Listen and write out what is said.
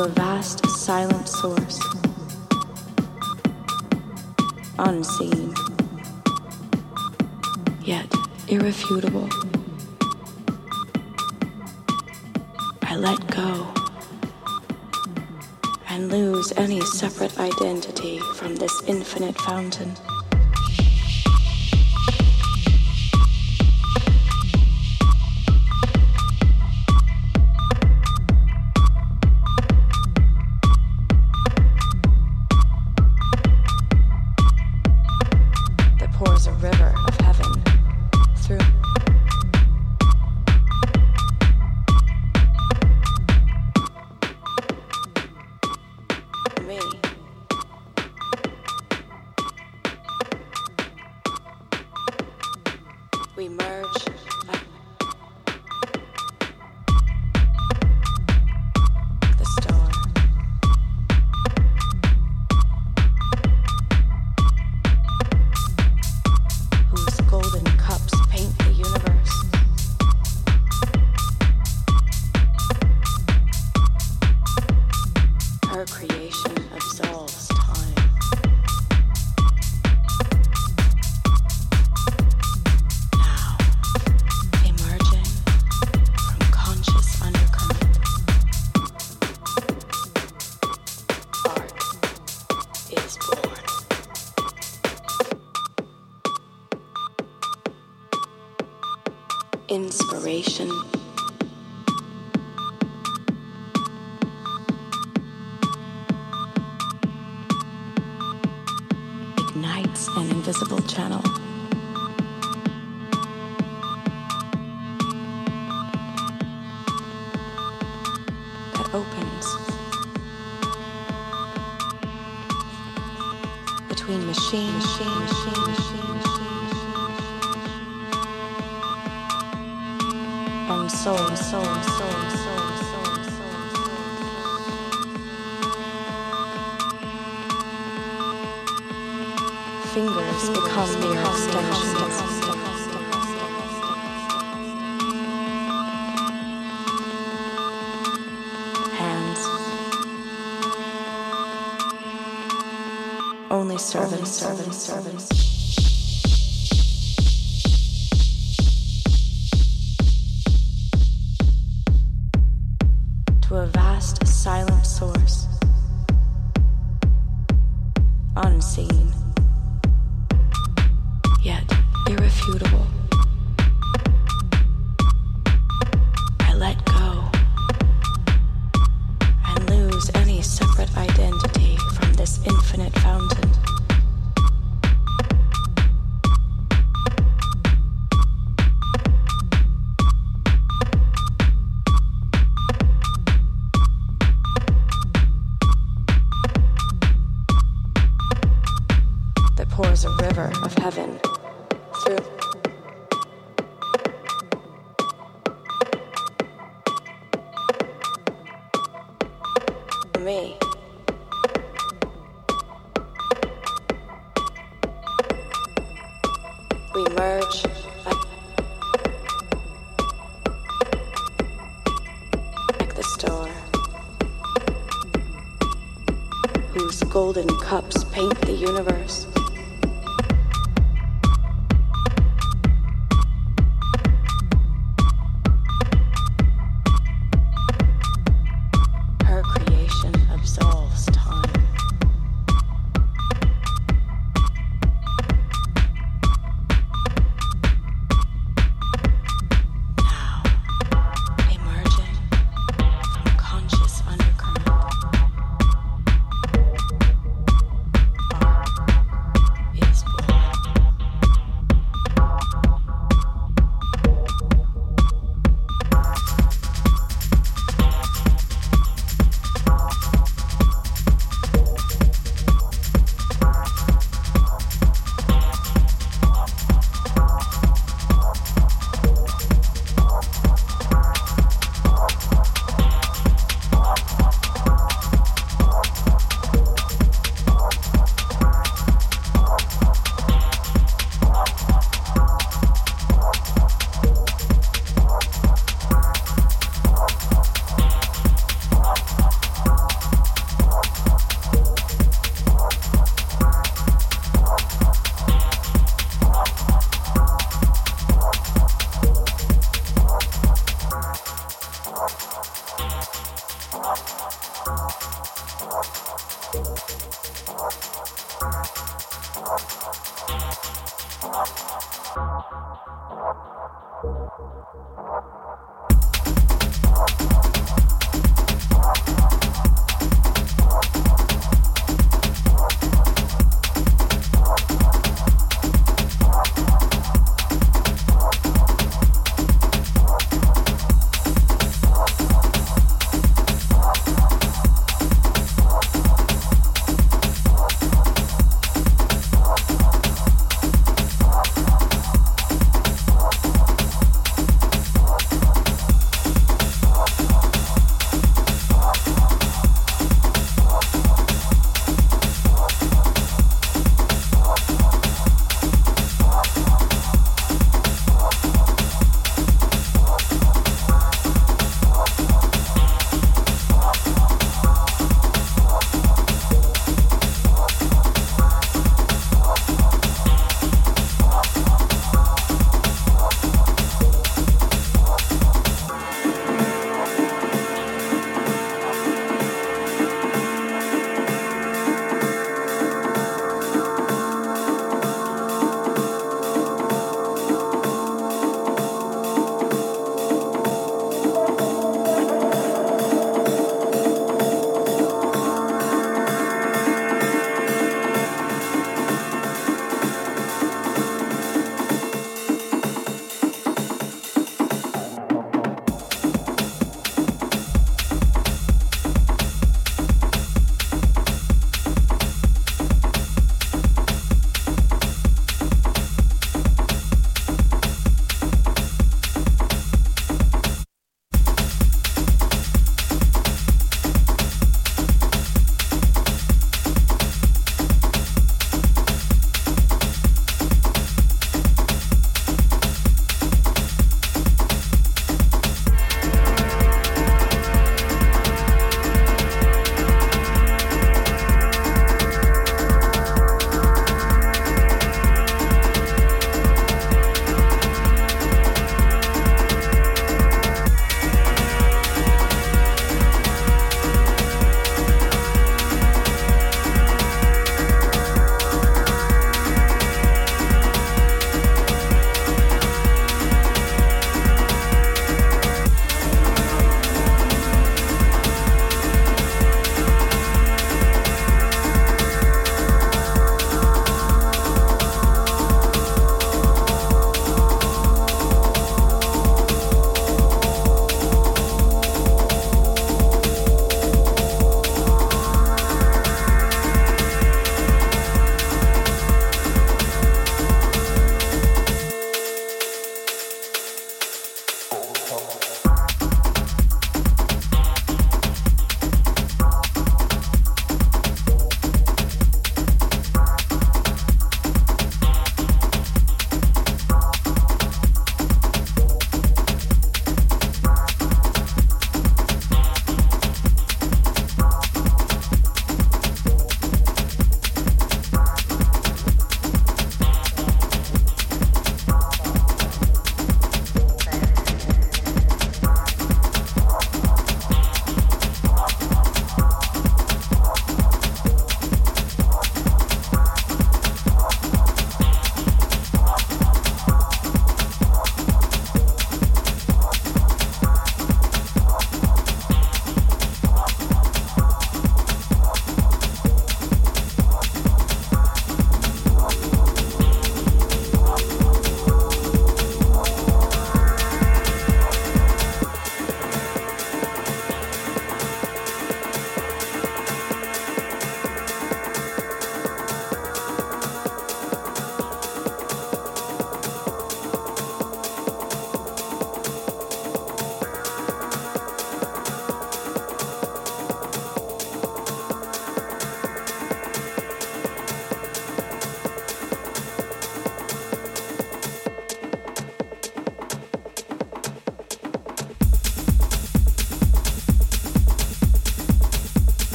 a vast silent source, unseen, yet irrefutable. I let go and lose any separate identity from this infinite fountain. Ignites an invisible channel. soul, soul, soul. Fingers become mere extensions. Hands. Only servants, servants, servants. whose golden cups paint the universe.